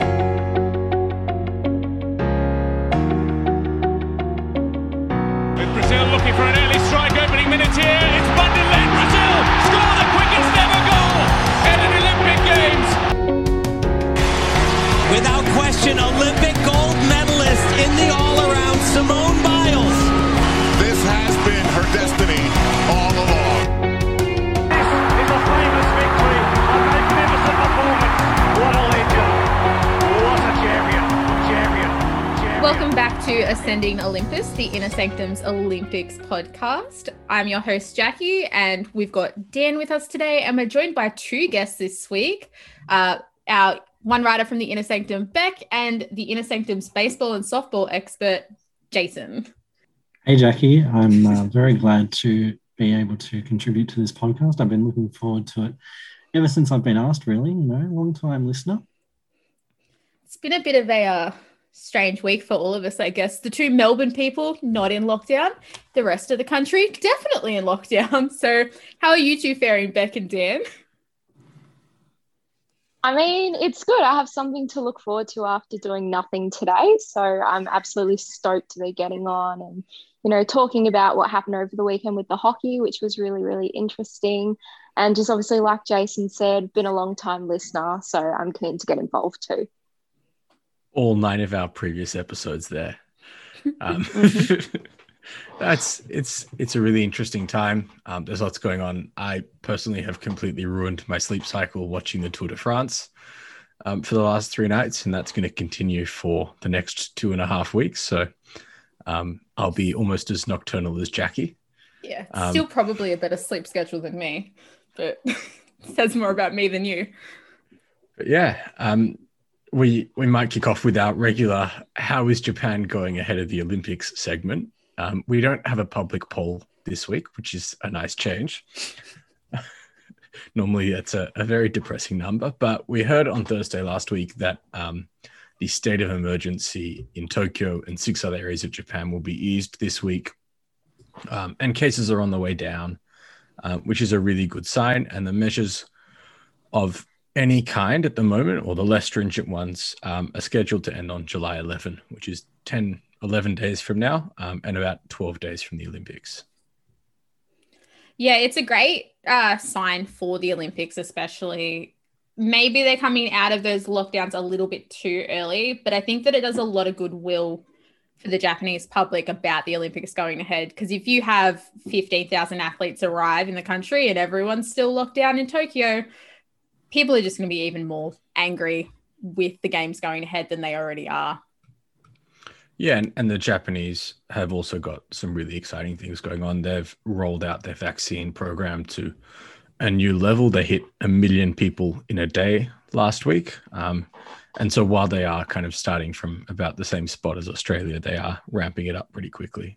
With Ascending Olympus, the Inner Sanctums Olympics podcast. I'm your host, Jackie, and we've got Dan with us today, and we're joined by two guests this week. Uh, our one writer from the Inner Sanctum, Beck, and the Inner Sanctum's baseball and softball expert, Jason. Hey, Jackie. I'm uh, very glad to be able to contribute to this podcast. I've been looking forward to it ever since I've been asked, really, you know, long time listener. It's been a bit of a uh, strange week for all of us, I guess. The two Melbourne people not in lockdown, the rest of the country definitely in lockdown. So, how are you two faring, Beck and Dan? I mean, it's good. I have something to look forward to after doing nothing today. So I'm absolutely stoked to be getting on and, you know, talking about what happened over the weekend with the hockey, which was really, really interesting. And just obviously, like Jason said, been a long time listener. So I'm keen to get involved too. All nine of our previous episodes there. Um, that's it's it's a really interesting time. Um, there's lots going on. I personally have completely ruined my sleep cycle watching the Tour de France um, for the last three nights, and that's going to continue for the next two and a half weeks. So um, I'll be almost as nocturnal as Jackie. Yeah, Um, still probably a better sleep schedule than me, but says more about me than you. But yeah, um, we we might kick off with our regular "How is Japan going ahead of the Olympics?" segment. Um, we don't have a public poll this week, which is a nice change. Normally, it's a, a very depressing number, but we heard on Thursday last week that um, the state of emergency in Tokyo and six other areas of Japan will be eased this week, um, and cases are on the way down, uh, which is a really good sign. And the measures of any kind at the moment, or the less stringent ones, um, are scheduled to end on July 11, which is 10, 11 days from now, um, and about 12 days from the Olympics. Yeah, it's a great uh, sign for the Olympics, especially. Maybe they're coming out of those lockdowns a little bit too early, but I think that it does a lot of goodwill for the Japanese public about the Olympics going ahead. Because if you have 15,000 athletes arrive in the country and everyone's still locked down in Tokyo, people are just going to be even more angry with the games going ahead than they already are. Yeah, and, and the Japanese have also got some really exciting things going on. They've rolled out their vaccine program to a new level. They hit a million people in a day last week. Um, and so while they are kind of starting from about the same spot as Australia, they are ramping it up pretty quickly.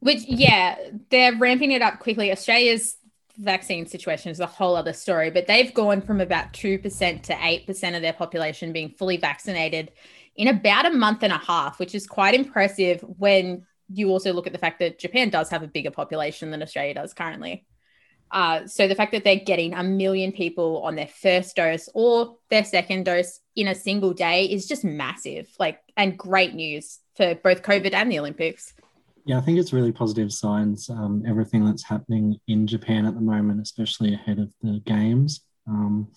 Which, yeah, they're ramping it up quickly. Australia's vaccine situation is a whole other story, but they've gone from about 2% to 8% of their population being fully vaccinated in about a month and a half, which is quite impressive when you also look at the fact that Japan does have a bigger population than Australia does currently. Uh, so the fact that they're getting a million people on their first dose or their second dose in a single day is just massive, like, and great news for both COVID and the Olympics. Yeah, I think it's really positive signs. Um, everything that's happening in Japan at the moment, especially ahead of the games. Um,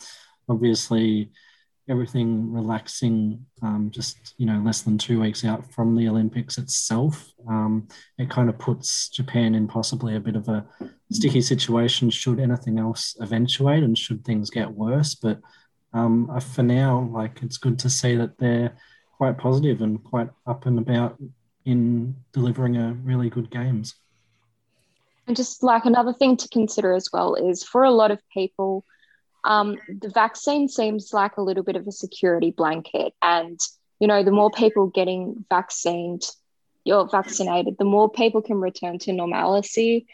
obviously, everything relaxing um, just you know less than two weeks out from the Olympics itself. Um, it kind of puts Japan in possibly a bit of a sticky situation should anything else eventuate and should things get worse. But um, uh, for now, like it's good to see that they're quite positive and quite up and about in delivering a really good games. And just like another thing to consider as well is for a lot of people, um, the vaccine seems like a little bit of a security blanket. And, you know, the more people getting vaccinated, you're vaccinated, the more people can return to normalcy.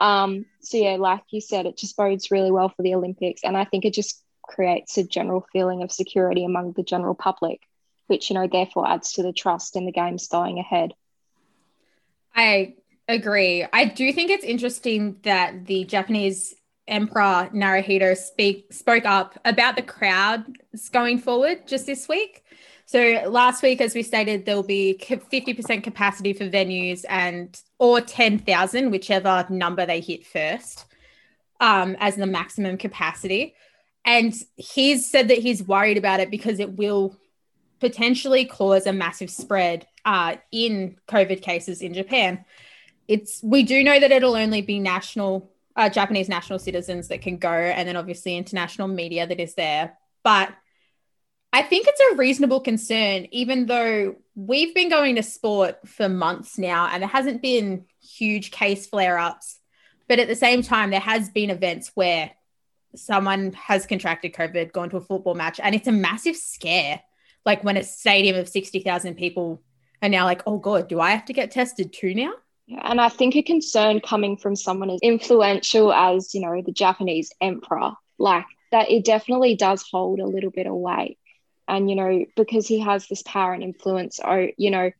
Um, so, yeah, like you said, it just bodes really well for the Olympics. And I think it just creates a general feeling of security among the general public, which, you know, therefore adds to the trust in the games going ahead. I agree. I do think it's interesting that the Japanese Emperor Naruhito speak spoke up about the crowd going forward just this week. So last week, as we stated, there will be 50% capacity for venues and or 10,000, whichever number they hit first, um, as the maximum capacity. And he's said that he's worried about it because it will potentially cause a massive spread uh, in COVID cases in Japan. It's we do know that it'll only be national uh, Japanese national citizens that can go, and then obviously international media that is there. But I think it's a reasonable concern, even though we've been going to sport for months now, and there hasn't been huge case flare ups. But at the same time, there has been events where someone has contracted COVID, gone to a football match, and it's a massive scare. Like when a stadium of 60,000 people are now like, oh God, do I have to get tested too now? Yeah, and I think a concern coming from someone as influential as, you know, the Japanese emperor, like that it definitely does hold a little bit of weight. And, you know, because he has this power and influence, or, you know,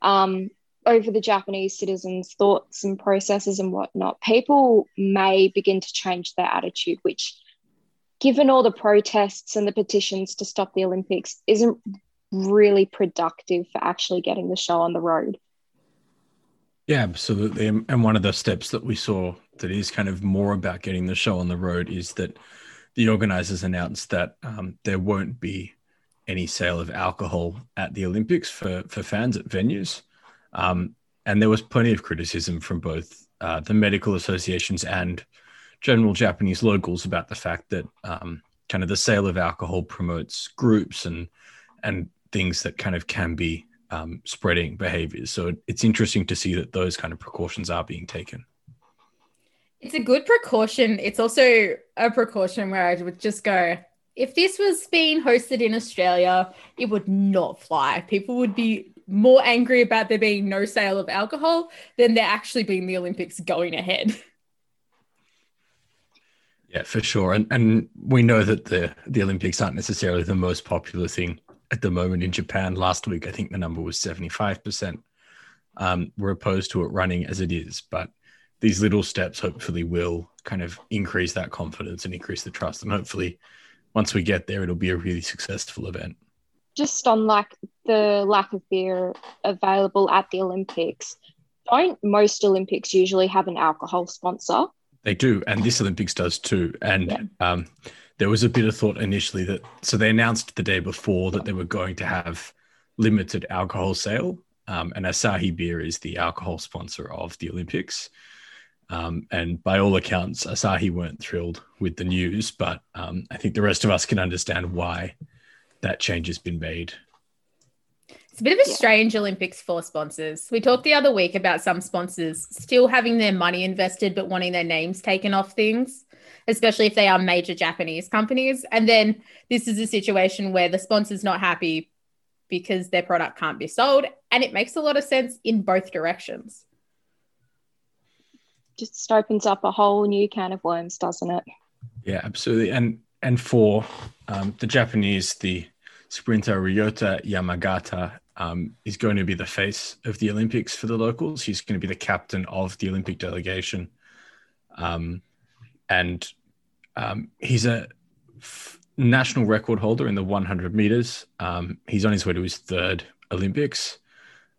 um, over the Japanese citizens' thoughts and processes and whatnot, people may begin to change their attitude, which, given all the protests and the petitions to stop the Olympics, isn't really productive for actually getting the show on the road. Yeah, absolutely. And one of the steps that we saw that is kind of more about getting the show on the road is that the organizers announced that um, there won't be any sale of alcohol at the Olympics for, for fans at venues. Um, and there was plenty of criticism from both uh, the medical associations and general Japanese locals about the fact that um, kind of the sale of alcohol promotes groups and and things that kind of can be um, spreading behaviors. So it's interesting to see that those kind of precautions are being taken. It's a good precaution. It's also a precaution where I would just go, if this was being hosted in Australia, it would not fly. People would be more angry about there being no sale of alcohol than there actually being the Olympics going ahead. Yeah, for sure. And and we know that the the Olympics aren't necessarily the most popular thing at the moment in Japan. Last week, I think the number was 75%. Um, we're opposed to it running as it is, but these little steps hopefully will kind of increase that confidence and increase the trust. And hopefully, once we get there, it'll be a really successful event. Just on like the lack of beer available at the Olympics, don't most Olympics usually have an alcohol sponsor? They do, and this Olympics does too. And yeah. um, there was a bit of thought initially that so they announced the day before that they were going to have limited alcohol sale, um, and Asahi Beer is the alcohol sponsor of the Olympics. Um, and by all accounts, Asahi weren't thrilled with the news, but um, I think the rest of us can understand why that change has been made. It's a bit of a strange Olympics for sponsors. We talked the other week about some sponsors still having their money invested but wanting their names taken off things especially if they are major Japanese companies. And then this is a situation where the sponsor's not happy because their product can't be sold. And it makes a lot of sense in both directions. Just opens up a whole new can of worms, doesn't it? Yeah, absolutely. And and for um, the Japanese, the sprinter Ryota Yamagata um, is going to be the face of the Olympics for the locals. He's going to be the captain of the Olympic delegation. Um, and um, he's a f- national record holder in the 100 meters. Um, he's on his way to his third Olympics.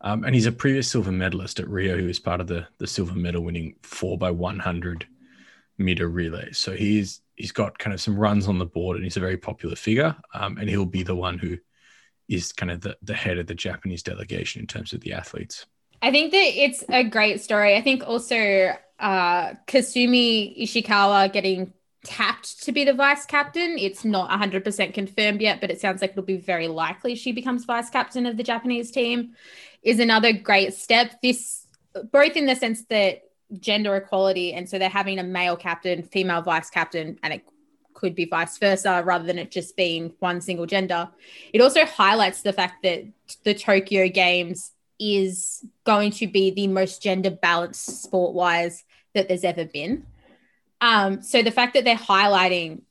Um, and he's a previous silver medalist at Rio who is part of the, the silver medal winning 4 by 100 meter relay. So he's he's got kind of some runs on the board and he's a very popular figure. Um, and he'll be the one who is kind of the, the head of the Japanese delegation in terms of the athletes. I think that it's a great story. I think also uh, Kasumi Ishikawa getting tapped to be the vice captain. It's not 100% confirmed yet, but it sounds like it'll be very likely she becomes vice captain of the Japanese team. Is another great step. This, both in the sense that gender equality, and so they're having a male captain, female vice captain, and it could be vice versa rather than it just being one single gender. It also highlights the fact that the Tokyo Games is going to be the most gender balanced sport wise that there's ever been. Um, so the fact that they're highlighting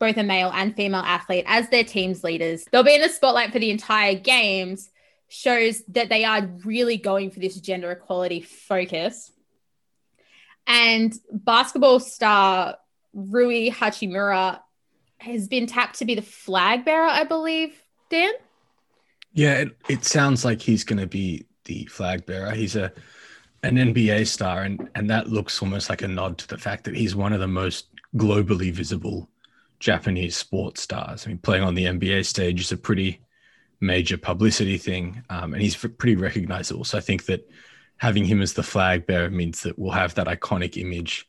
both a male and female athlete as their team's leaders, they'll be in the spotlight for the entire games, shows that they are really going for this gender equality focus. And basketball star Rui Hachimura has been tapped to be the flag bearer, I believe, Dan? Yeah, it, it sounds like he's going to be the flag bearer. He's a an NBA star, and and that looks almost like a nod to the fact that he's one of the most globally visible Japanese sports stars. I mean, playing on the NBA stage is a pretty major publicity thing, um, and he's pretty recognizable. So I think that having him as the flag bearer means that we'll have that iconic image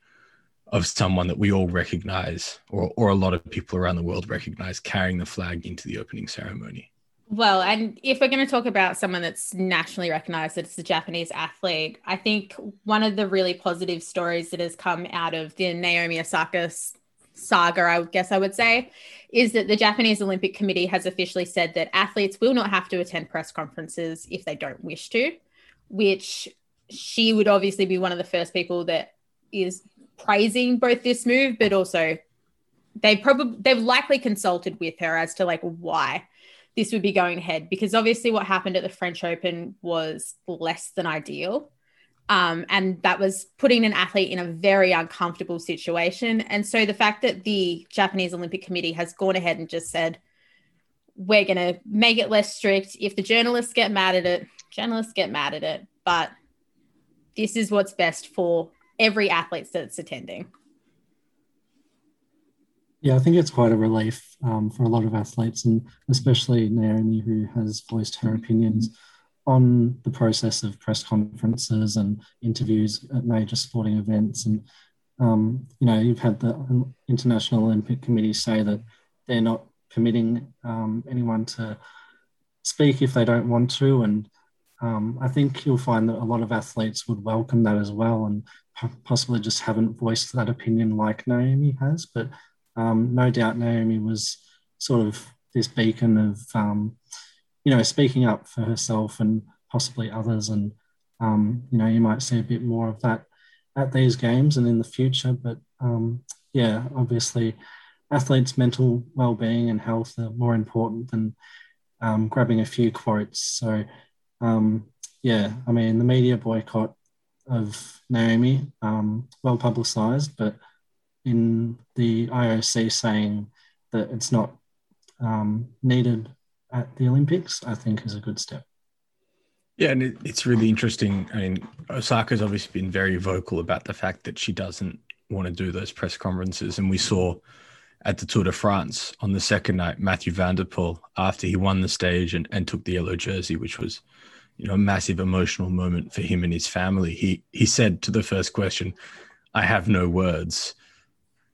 of someone that we all recognize, or or a lot of people around the world recognize, carrying the flag into the opening ceremony. Well, and if we're going to talk about someone that's nationally recognized, it's a Japanese athlete. I think one of the really positive stories that has come out of the Naomi Osaka saga, I guess I would say, is that the Japanese Olympic Committee has officially said that athletes will not have to attend press conferences if they don't wish to, which she would obviously be one of the first people that is praising both this move, but also they probably they've likely consulted with her as to like why this would be going ahead because obviously what happened at the French Open was less than ideal. Um, and that was putting an athlete in a very uncomfortable situation. And so the fact that the Japanese Olympic Committee has gone ahead and just said, we're going to make it less strict. If the journalists get mad at it, journalists get mad at it. But this is what's best for every athlete that's attending. Yeah, I think it's quite a relief um, for a lot of athletes, and especially Naomi, who has voiced her opinions on the process of press conferences and interviews at major sporting events. And, um, you know, you've had the International Olympic Committee say that they're not permitting um, anyone to speak if they don't want to. And um, I think you'll find that a lot of athletes would welcome that as well and possibly just haven't voiced that opinion like Naomi has. But um, no doubt Naomi was sort of this beacon of, um, you know, speaking up for herself and possibly others. And, um, you know, you might see a bit more of that at these games and in the future. But um, yeah, obviously, athletes' mental well being and health are more important than um, grabbing a few quotes. So, um, yeah, I mean, the media boycott of Naomi, well publicized, but in the IOC saying that it's not um, needed at the Olympics, I think is a good step. Yeah, and it, it's really interesting. I mean, Osaka's obviously been very vocal about the fact that she doesn't want to do those press conferences. And we saw at the Tour de France on the second night, Mathieu van der Poel, after he won the stage and, and took the yellow jersey, which was, you know, a massive emotional moment for him and his family. He he said to the first question, I have no words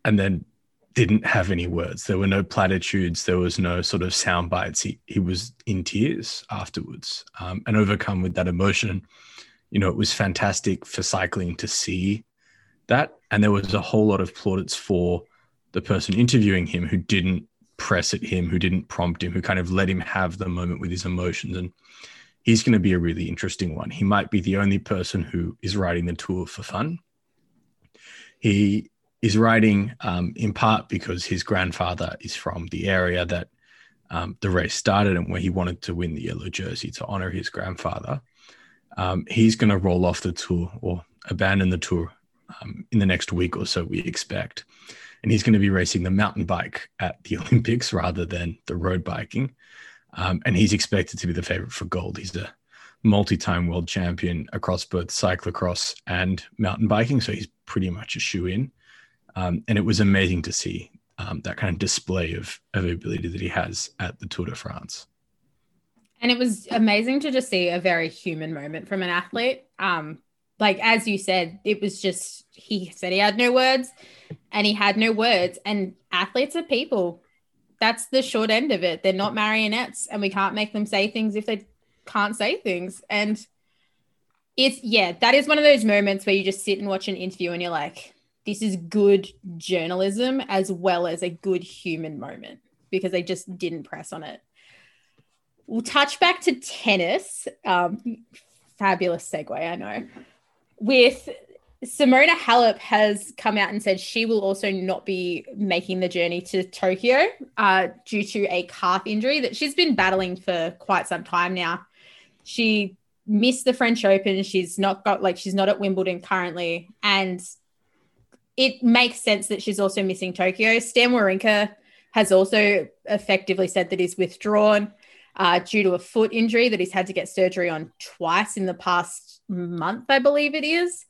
and then didn't have any words. There were no platitudes. There was no sort of sound bites. He, he was in tears afterwards um, and overcome with that emotion. You know, it was fantastic for cycling to see that. And there was a whole lot of plaudits for the person interviewing him who didn't press at him, who didn't prompt him, who kind of let him have the moment with his emotions. And he's going to be a really interesting one. He might be the only person who is riding the tour for fun. He is riding um, in part because his grandfather is from the area that um, the race started and where he wanted to win the yellow jersey to honor his grandfather. Um, he's going to roll off the tour or abandon the tour um, in the next week or so, we expect. And he's going to be racing the mountain bike at the Olympics rather than the road biking. Um, and he's expected to be the favorite for gold. He's a multi time world champion across both cyclocross and mountain biking. So he's pretty much a shoe in. Um, and it was amazing to see um, that kind of display of, of ability that he has at the Tour de France. And it was amazing to just see a very human moment from an athlete. Um, like as you said, it was just he said he had no words, and he had no words. And athletes are people. That's the short end of it. They're not marionettes, and we can't make them say things if they can't say things. And it's yeah, that is one of those moments where you just sit and watch an interview, and you're like, this is good journalism as well as a good human moment because they just didn't press on it. We'll touch back to tennis. Um, fabulous segue, I know. With Simona Halep has come out and said she will also not be making the journey to Tokyo uh, due to a calf injury that she's been battling for quite some time now. She missed the French Open. She's not got like she's not at Wimbledon currently, and it makes sense that she's also missing Tokyo. Stan Wawrinka has also effectively said that he's withdrawn uh, due to a foot injury that he's had to get surgery on twice in the past month, I believe it is.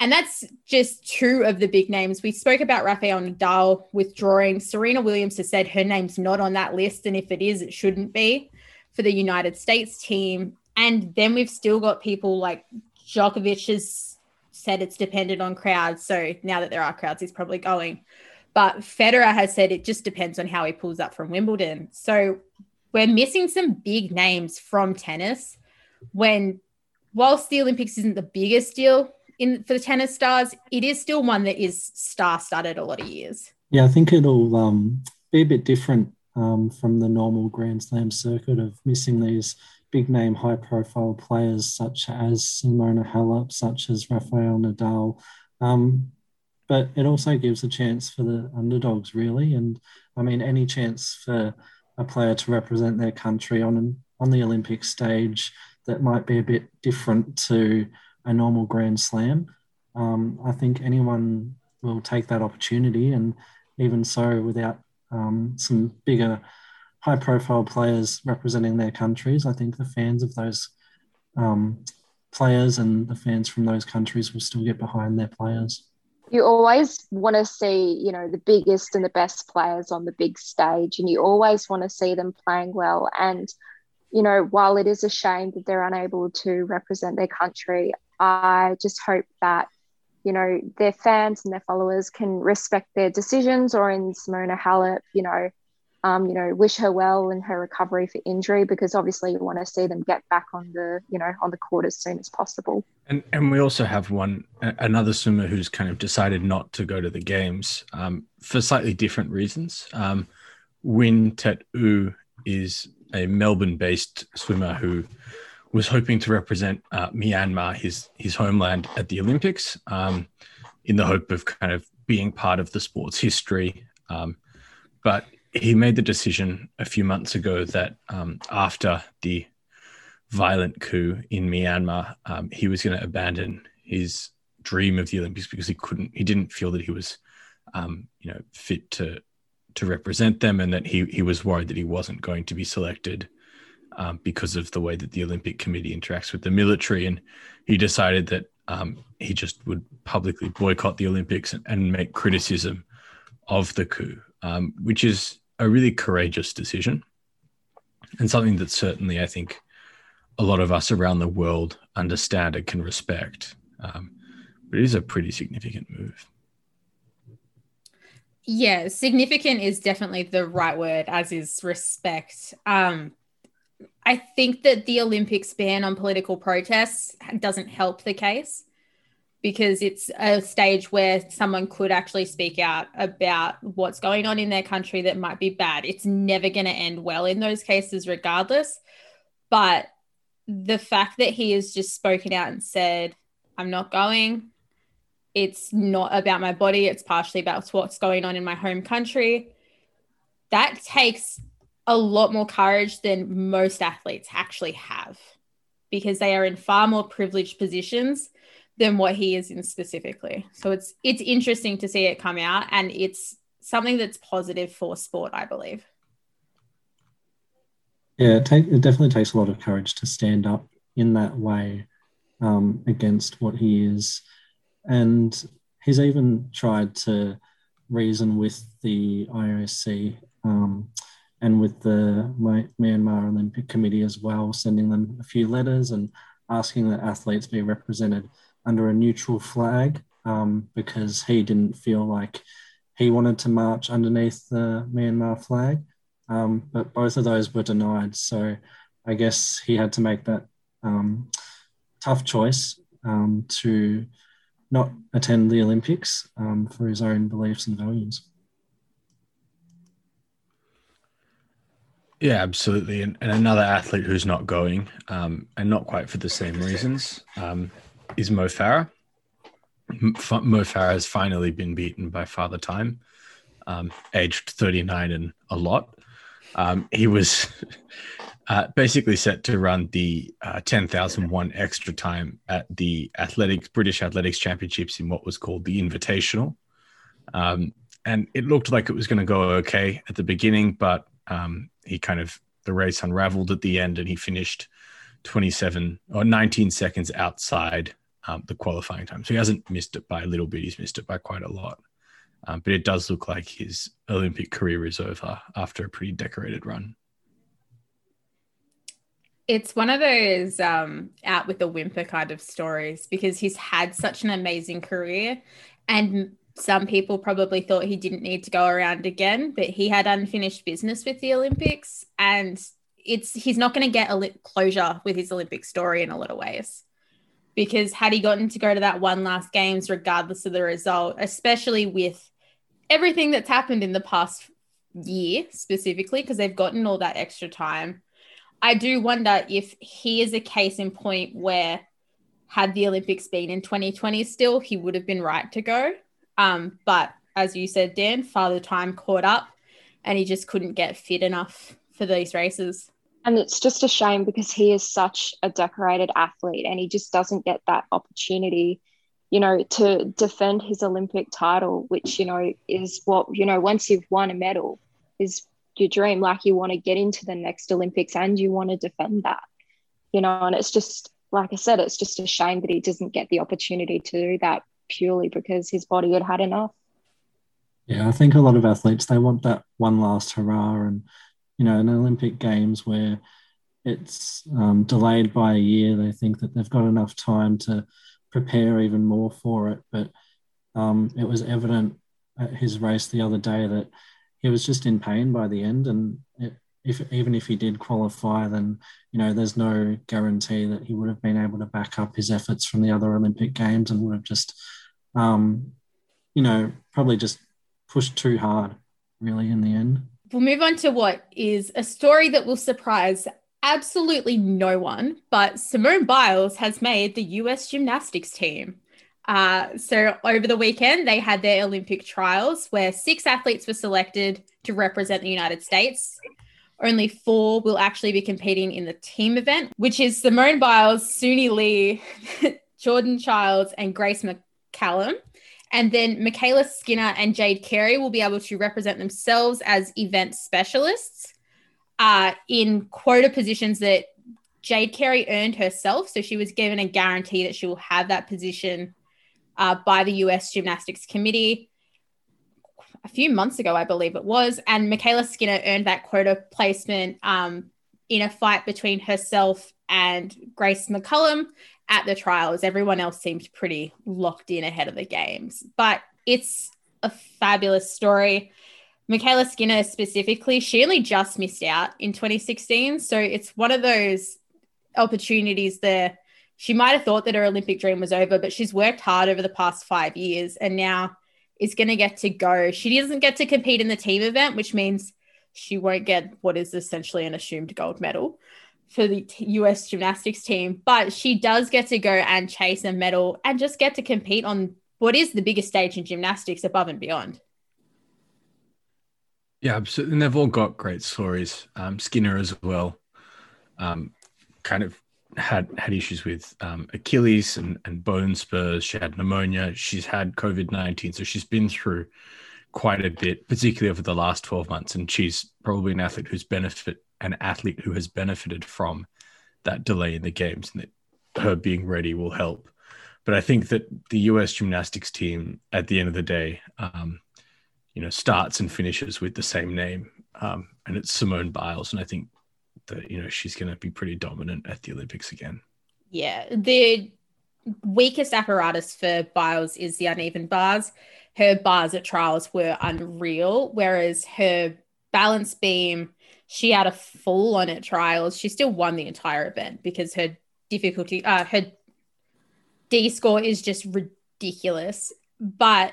And that's just two of the big names. We spoke about Rafael Nadal withdrawing. Serena Williams has said her name's not on that list. And if it is, it shouldn't be for the United States team. And then we've still got people like Djokovic has said it's dependent on crowds. So now that there are crowds, he's probably going. But Federer has said it just depends on how he pulls up from Wimbledon. So we're missing some big names from tennis when whilst the Olympics isn't the biggest deal in for the tennis stars, it is still one that is star-studded a lot of years. Yeah, I think it'll um, be a bit different um, from the normal Grand Slam circuit of missing these big name, high profile players such as Simona Halep, such as Rafael Nadal. Um, but it also gives a chance for the underdogs, really. And I mean, any chance for a player to represent their country on an, on the Olympic stage that might be a bit different to a normal Grand Slam. Um, I think anyone will take that opportunity, and even so, without um, some bigger, high profile players representing their countries, I think the fans of those um, players and the fans from those countries will still get behind their players. You always want to see, you know, the biggest and the best players on the big stage, and you always want to see them playing well. And, you know, while it is a shame that they're unable to represent their country, I just hope that you know, their fans and their followers can respect their decisions, or in Simona Halep, you know, um, you know, wish her well in her recovery for injury because obviously you want to see them get back on the, you know, on the court as soon as possible. And and we also have one another swimmer who's kind of decided not to go to the games um, for slightly different reasons. Um, Win Htet Oo is a Melbourne-based swimmer who was hoping to represent uh, Myanmar, his his homeland, at the Olympics, um, in the hope of kind of being part of the sport's history. Um, but he made the decision a few months ago that um, after the violent coup in Myanmar, um, he was going to abandon his dream of the Olympics because he couldn't, he didn't feel that he was, um, you know, fit to to represent them, and that he he was worried that he wasn't going to be selected um, because of the way that the Olympic Committee interacts with the military. And he decided that um, he just would publicly boycott the Olympics and, and make criticism of the coup, um, which is a really courageous decision and something that certainly I think a lot of us around the world understand and can respect. Um, but it is a pretty significant move. Yeah, significant is definitely the right word, as is respect. Um, I think that the Olympics ban on political protests doesn't help the case because it's a stage where someone could actually speak out about what's going on in their country that might be bad. It's never going to end well in those cases, regardless. But the fact that he has just spoken out and said, I'm not going, it's not about my body, it's partially about what's going on in my home country. That takes a lot more courage than most athletes actually have because they are in far more privileged positions than what he is in specifically. So it's it's interesting to see it come out and it's something that's positive for sport, I believe. Yeah, it, take, it definitely takes a lot of courage to stand up in that way um, against what he is. And he's even tried to reason with the IOC um, and with the Myanmar Olympic Committee as well, sending them a few letters and asking that athletes be represented under a neutral flag um, because he didn't feel like he wanted to march underneath the Myanmar flag. Um, but both of those were denied. So I guess he had to make that um, tough choice um, to not attend the Olympics um, for his own beliefs and values. Yeah, absolutely. And, and another athlete who's not going, um, and not quite for the same reasons, um, is Mo Farah. Mo Farah has finally been beaten by Father Time, um, aged 39 and a lot. Um, he was uh, basically set to run the uh, 10,001 extra time at the athletics British Athletics Championships in what was called the Invitational. Um, and it looked like it was going to go okay at the beginning, but um, he kind of the race unraveled at the end, and he finished 27 or 19 seconds outside um, the qualifying time. So he hasn't missed it by a little bit; he's missed it by quite a lot. Um, but it does look like his Olympic career is over after a pretty decorated run. It's one of those um, out with the whimper kind of stories because he's had such an amazing career, and some people probably thought he didn't need to go around again, but he had unfinished business with the Olympics, and it's he's not going to get a closure with his Olympic story in a lot of ways. Because had he gotten to go to that one last games, regardless of the result, especially with everything that's happened in the past year specifically, because they've gotten all that extra time, I do wonder if he is a case in point where had the Olympics been in 2020 still, he would have been right to go. Um, but as you said, Dan, father time caught up and he just couldn't get fit enough for these races. And it's just a shame because he is such a decorated athlete and he just doesn't get that opportunity, you know, to defend his Olympic title, which, you know, is what, you know, once you've won a medal is your dream. Like you want to get into the next Olympics and you want to defend that, you know, and it's just, like I said, it's just a shame that he doesn't get the opportunity to do that purely because his body had had enough. Yeah, I think a lot of athletes they want that one last hurrah, and you know, an Olympic Games where it's um, delayed by a year, they think that they've got enough time to prepare even more for it. But um, it was evident at his race the other day that he was just in pain by the end, and it, if even if he did qualify, then you know there's no guarantee that he would have been able to back up his efforts from the other Olympic Games and would have just um, you know, probably just pushed too hard, really, in the end. We'll move on to what is a story that will surprise absolutely no one, but Simone Biles has made the US gymnastics team. Uh, so over the weekend, they had their Olympic trials where six athletes were selected to represent the United States. Only four will actually be competing in the team event, which is Simone Biles, Suni Lee, Jordan Chiles, and Grace Callum. And then MyKayla Skinner and Jade Carey will be able to represent themselves as event specialists uh, in quota positions that Jade Carey earned herself. So she was given a guarantee that she will have that position uh, by the US Gymnastics Committee a few months ago, I believe it was. And MyKayla Skinner earned that quota placement um, in a fight between herself and Grace McCallum at the trials. Everyone else seemed pretty locked in ahead of the games, but it's a fabulous story. MyKayla Skinner specifically, she only just missed out in 2016. So it's one of those opportunities there. She might have thought that her Olympic dream was over, but she's worked hard over the past five years and now is going to get to go. She doesn't get to compete in the team event, which means she won't get what is essentially an assumed gold medal for the US gymnastics team, but she does get to go and chase a medal and just get to compete on what is the biggest stage in gymnastics above and beyond. Yeah, absolutely. And they've all got great stories. Um, Skinner as well, um, kind of had had issues with um, Achilles and, and bone spurs. She had pneumonia. She's had COVID nineteen, so she's been through quite a bit, particularly over the last twelve months. And she's probably an athlete who's benefit an athlete who has benefited from that delay in the games and that her being ready will help. But I think that the US gymnastics team, at the end of the day, um, you know, starts and finishes with the same name, um, and it's Simone Biles. And I think that you know she's going to be pretty dominant at the Olympics again. Yeah, the weakest apparatus for Biles is the uneven bars. Her bars at trials were unreal, whereas her balance beam she had a full on at trials. She still won the entire event because her difficulty, uh, her D score is just ridiculous. But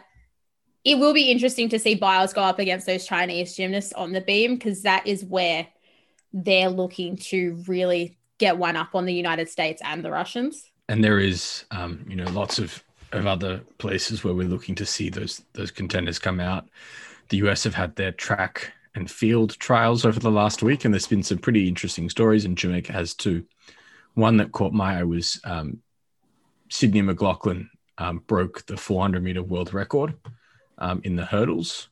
it will be interesting to see Biles go up against those Chinese gymnasts on the beam because that is where they're looking to really get one up on the United States and the Russians. And there is, um, you know, lots of, of other places where we're looking to see those those contenders come out. The US have had their track and field trials over the last week, and there's been some pretty interesting stories. And Jamaica has two. One that caught my eye was um, Sydney McLaughlin um, broke the 400 meter world record um, in the hurdles.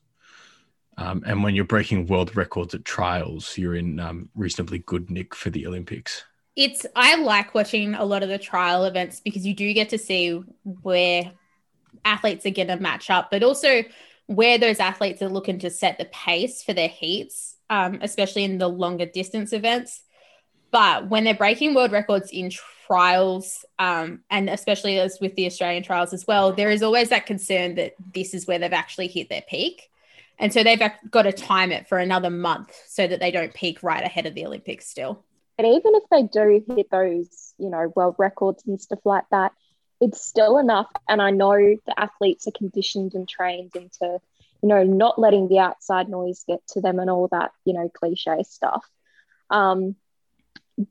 Um, and when you're breaking world records at trials, you're in um, reasonably good nick for the Olympics. It's I like watching a lot of the trial events because you do get to see where athletes are going to match up, but also where those athletes are looking to set the pace for their heats, um, especially in the longer distance events. But when they're breaking world records in trials, um, and especially as with the Australian trials as well, there is always that concern that this is where they've actually hit their peak. And so they've got to time it for another month so that they don't peak right ahead of the Olympics still. But even if they do hit those, you know, world records and stuff like that, it's still enough. And I know the athletes are conditioned and trained into, you know, not letting the outside noise get to them and all that, you know, cliche stuff. Um,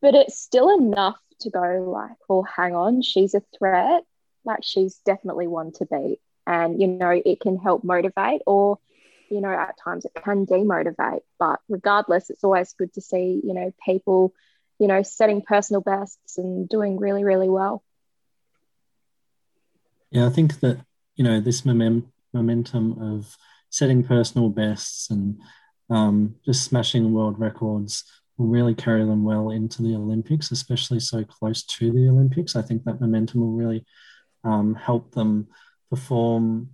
but it's still enough to go like, well, hang on, she's a threat. Like she's definitely one to beat. And, you know, it can help motivate or you know, at times it can demotivate. But regardless, it's always good to see, you know, people, you know, setting personal bests and doing really, really well. Yeah, I think that, you know, this momentum of setting personal bests and um, just smashing world records will really carry them well into the Olympics, especially so close to the Olympics. I think that momentum will really um, help them perform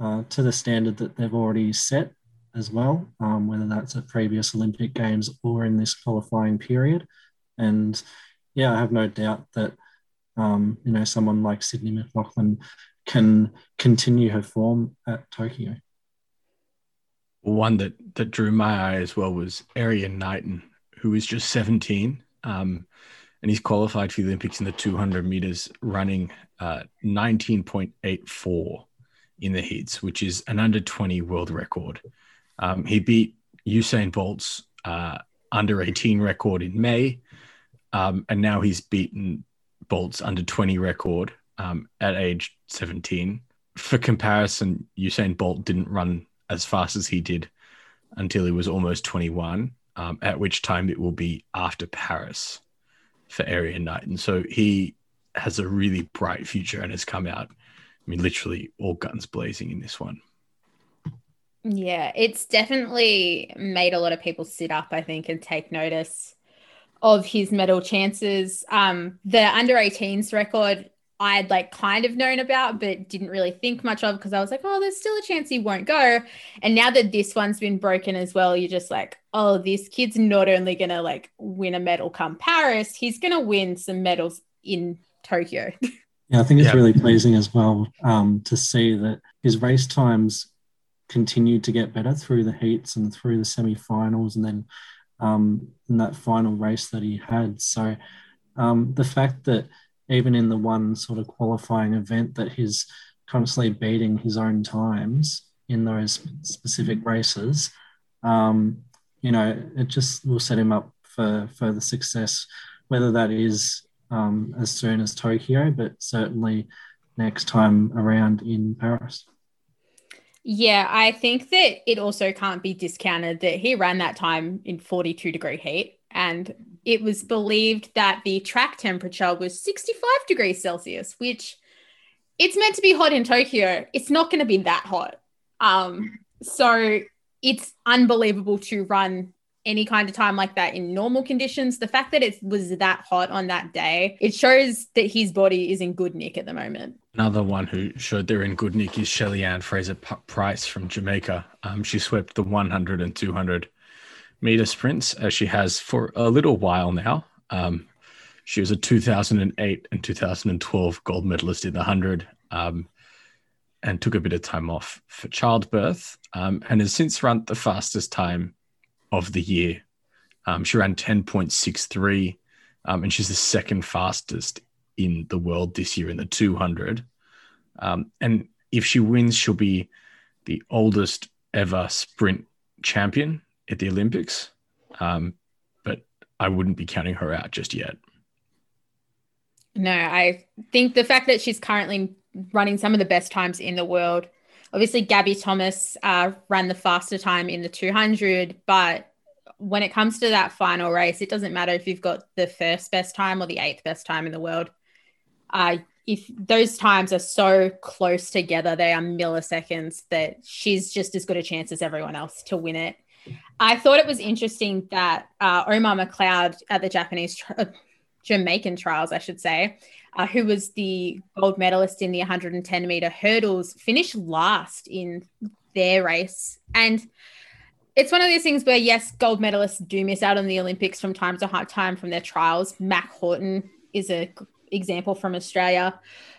uh, to the standard that they've already set as well, um, whether that's at previous Olympic Games or in this qualifying period. And yeah, I have no doubt that um, you know someone like Sydney McLaughlin can continue her form at Tokyo. One that that drew my eye as well was Erriyon Knighton, who is just 17. Um, and he's qualified for the Olympics in the 200 meters running uh, 19.84 in the heats, which is an under 20 world record. Um, he beat Usain Bolt's uh, under 18 record in May, um, and now he's beaten Bolt's under 20 record um, at age 17. For comparison, Usain Bolt didn't run as fast as he did until he was almost 21, um, at which time it will be after Paris for Erriyon And So he has a really bright future and has come out I mean, literally all guns blazing in this one. Yeah, it's definitely made a lot of people sit up, I think, and take notice of his medal chances. Um, the under 18s record, I had like kind of known about, but didn't really think much of because I was like, oh, there's still a chance he won't go. And now that this one's been broken as well, you're just like, oh, this kid's not only going to like win a medal come Paris, he's going to win some medals in Tokyo. Yeah, I think it's yeah. really pleasing as well um, to see that his race times continued to get better through the heats and through the semi-finals, and then um, in that final race that he had. So um, the fact that even in the one sort of qualifying event that he's constantly beating his own times in those specific races, um, you know, it just will set him up for further success, whether that is um, as soon as Tokyo, but certainly next time around in Paris. Yeah, I think that it also can't be discounted that he ran that time in 42 degree heat. And it was believed that the track temperature was 65 degrees Celsius, which it's meant to be hot in Tokyo. It's not going to be that hot. Um, so it's unbelievable to run any kind of time like that in normal conditions. The fact that it was that hot on that day, it shows that his body is in good nick at the moment. Another one who showed they're in good nick is Shelly-Ann Fraser-Pryce from Jamaica. Um, she swept the 100 and 200 meter sprints as she has for a little while now. Um, she was a 2008 and 2012 gold medalist in the 100 um, and took a bit of time off for childbirth um, and has since run the fastest time of the year. Um, she ran 10.63, um, and she's the second fastest in the world this year in the 200. Um, and if she wins, she'll be the oldest ever sprint champion at the Olympics. Um, but I wouldn't be counting her out just yet. No, I think the fact that she's currently running some of the best times in the world obviously Gabby Thomas uh, ran the faster time in the 200, but when it comes to that final race, it doesn't matter if you've got the first best time or the eighth best time in the world. Uh, if those times are so close together, they are milliseconds that she's just as good a chance as everyone else to win it. I thought it was interesting that uh, Omar McLeod at the Japanese, uh, Jamaican trials, I should say, uh, who was the gold medalist in the 110 meter hurdles, finished last in their race. And it's one of those things where, yes, gold medalists do miss out on the Olympics from time to time from their trials. Mack Horton is a example from Australia.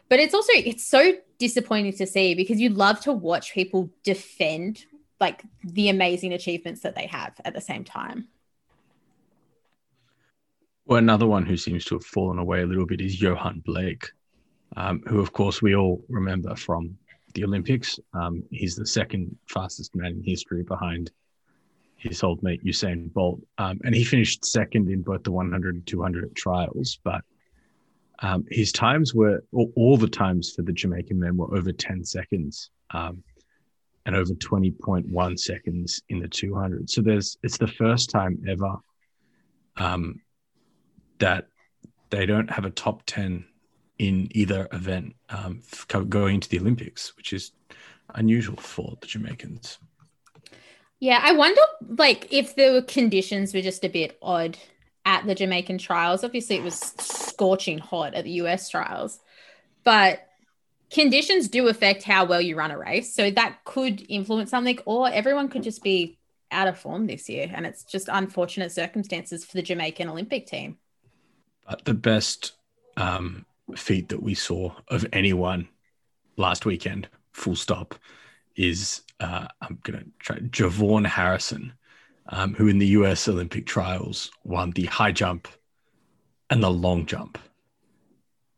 But it's also it's so disappointing to see because you love to watch people defend like the amazing achievements that they have at the same time. Well, another one who seems to have fallen away a little bit is Yohan Blake, um, who, of course, we all remember from the Olympics. Um, he's the second fastest man in history behind his old mate Usain Bolt. Um, and he finished second in both the 100 and 200 trials. But um, his times were, all, all, the times for the Jamaican men were over 10 seconds um, and over 20.1 seconds in the 200. So there's, it's the first time ever um, that they don't have a top 10 in either event um, going into the Olympics, which is unusual for the Jamaicans. Yeah, I wonder like if the conditions were just a bit odd at the Jamaican trials. Obviously, it was scorching hot at the US trials, but conditions do affect how well you run a race. So that could influence something, or everyone could just be out of form this year. And it's just unfortunate circumstances for the Jamaican Olympic team. But the best um, feat that we saw of anyone last weekend, full stop, is uh, I'm going to try JuVaughn Harrison um, who in the US Olympic trials won the high jump and the long jump,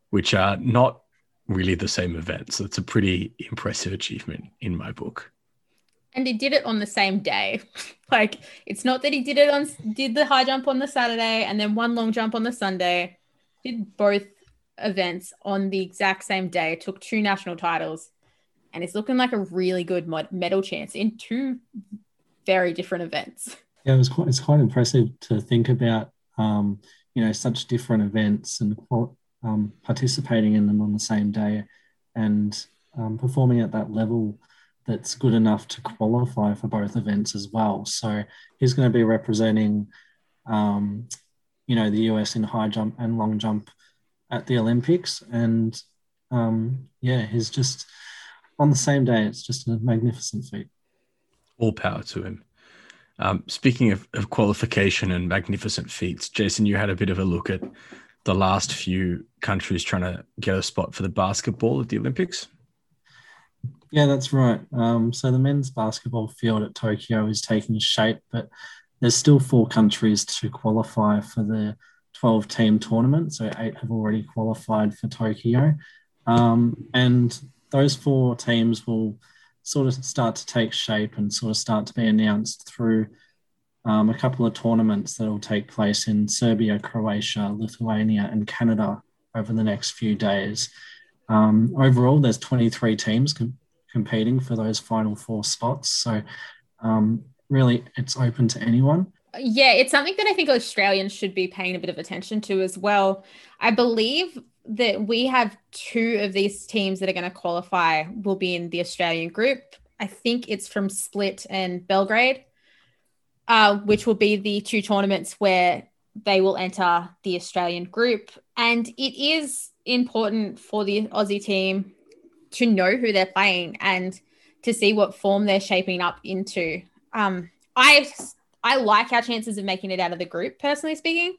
which are not really the same event. So it's a pretty impressive achievement in my book. And he did it on the same day. like it's not that he did it on did the high jump on the Saturday and then one long jump on the Sunday. Did both events on the exact same day. Took two national titles, and it's looking like a really good medal chance in two very different events. Yeah, it was quite, it's quite impressive to think about, um, you know, such different events and um, participating in them on the same day and um, performing at that level that's good enough to qualify for both events as well. So he's going to be representing, um, you know, the US in high jump and long jump at the Olympics. And um, yeah, he's just on the same day. It's just a magnificent feat all power to him. Um, speaking of, of, qualification and magnificent feats, Jason, you had a bit of a look at the last few countries trying to get a spot for the basketball at the Olympics. Yeah, that's right. Um, so the men's basketball field at Tokyo is taking shape, but there's still four countries to qualify for the 12 team tournament. So eight have already qualified for Tokyo. Um, and those four teams will sort of start to take shape and sort of start to be announced through um, a couple of tournaments that will take place in Serbia, Croatia, Lithuania, and Canada over the next few days. Um, overall, there's 23 teams com- competing for those final four spots. So, um, really, it's open to anyone. Yeah, it's something that I think Australians should be paying a bit of attention to as well. I believe that we have two of these teams that are going to qualify will be in the Australian group. I think it's from Split and Belgrade, uh, which will be the two tournaments where they will enter the Australian group. And it is important for the Aussie team to know who they're playing and to see what form they're shaping up into. Um, I I like our chances of making it out of the group, personally speaking,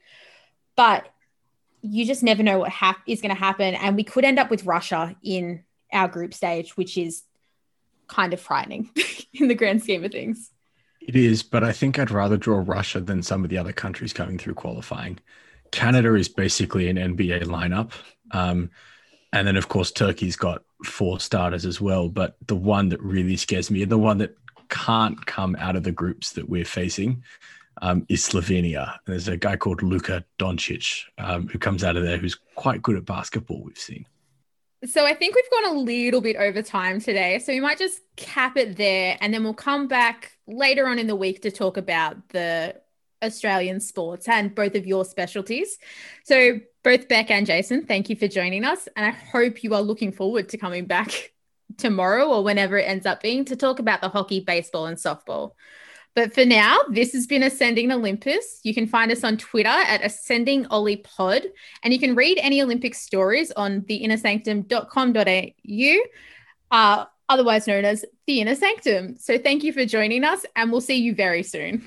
but you just never know what is going to happen. And we could end up with Russia in our group stage, which is kind of frightening in the grand scheme of things. It is, but I think I'd rather draw Russia than some of the other countries coming through qualifying. Canada is basically an NBA lineup. Um, and then, of course, Turkey's got four starters as well. But the one that really scares me, and the one that can't come out of the groups that we're facing, um, is Slovenia. There's a guy called Luka Doncic um, who comes out of there who's quite good at basketball, we've seen. So I think we've gone a little bit over time today. So we might just cap it there and then we'll come back later on in the week to talk about the Australian sports and both of your specialties. So, both Beck and Jason, thank you for joining us. And I hope you are looking forward to coming back tomorrow or whenever it ends up being to talk about the hockey, baseball, and softball. But for now, this has been Ascending Olympus. You can find us on Twitter at Ascending Ollie Pod, and you can read any Olympic stories on theinnersanctum.com.au, uh, otherwise known as the Inner Sanctum. So thank you for joining us, and we'll see you very soon.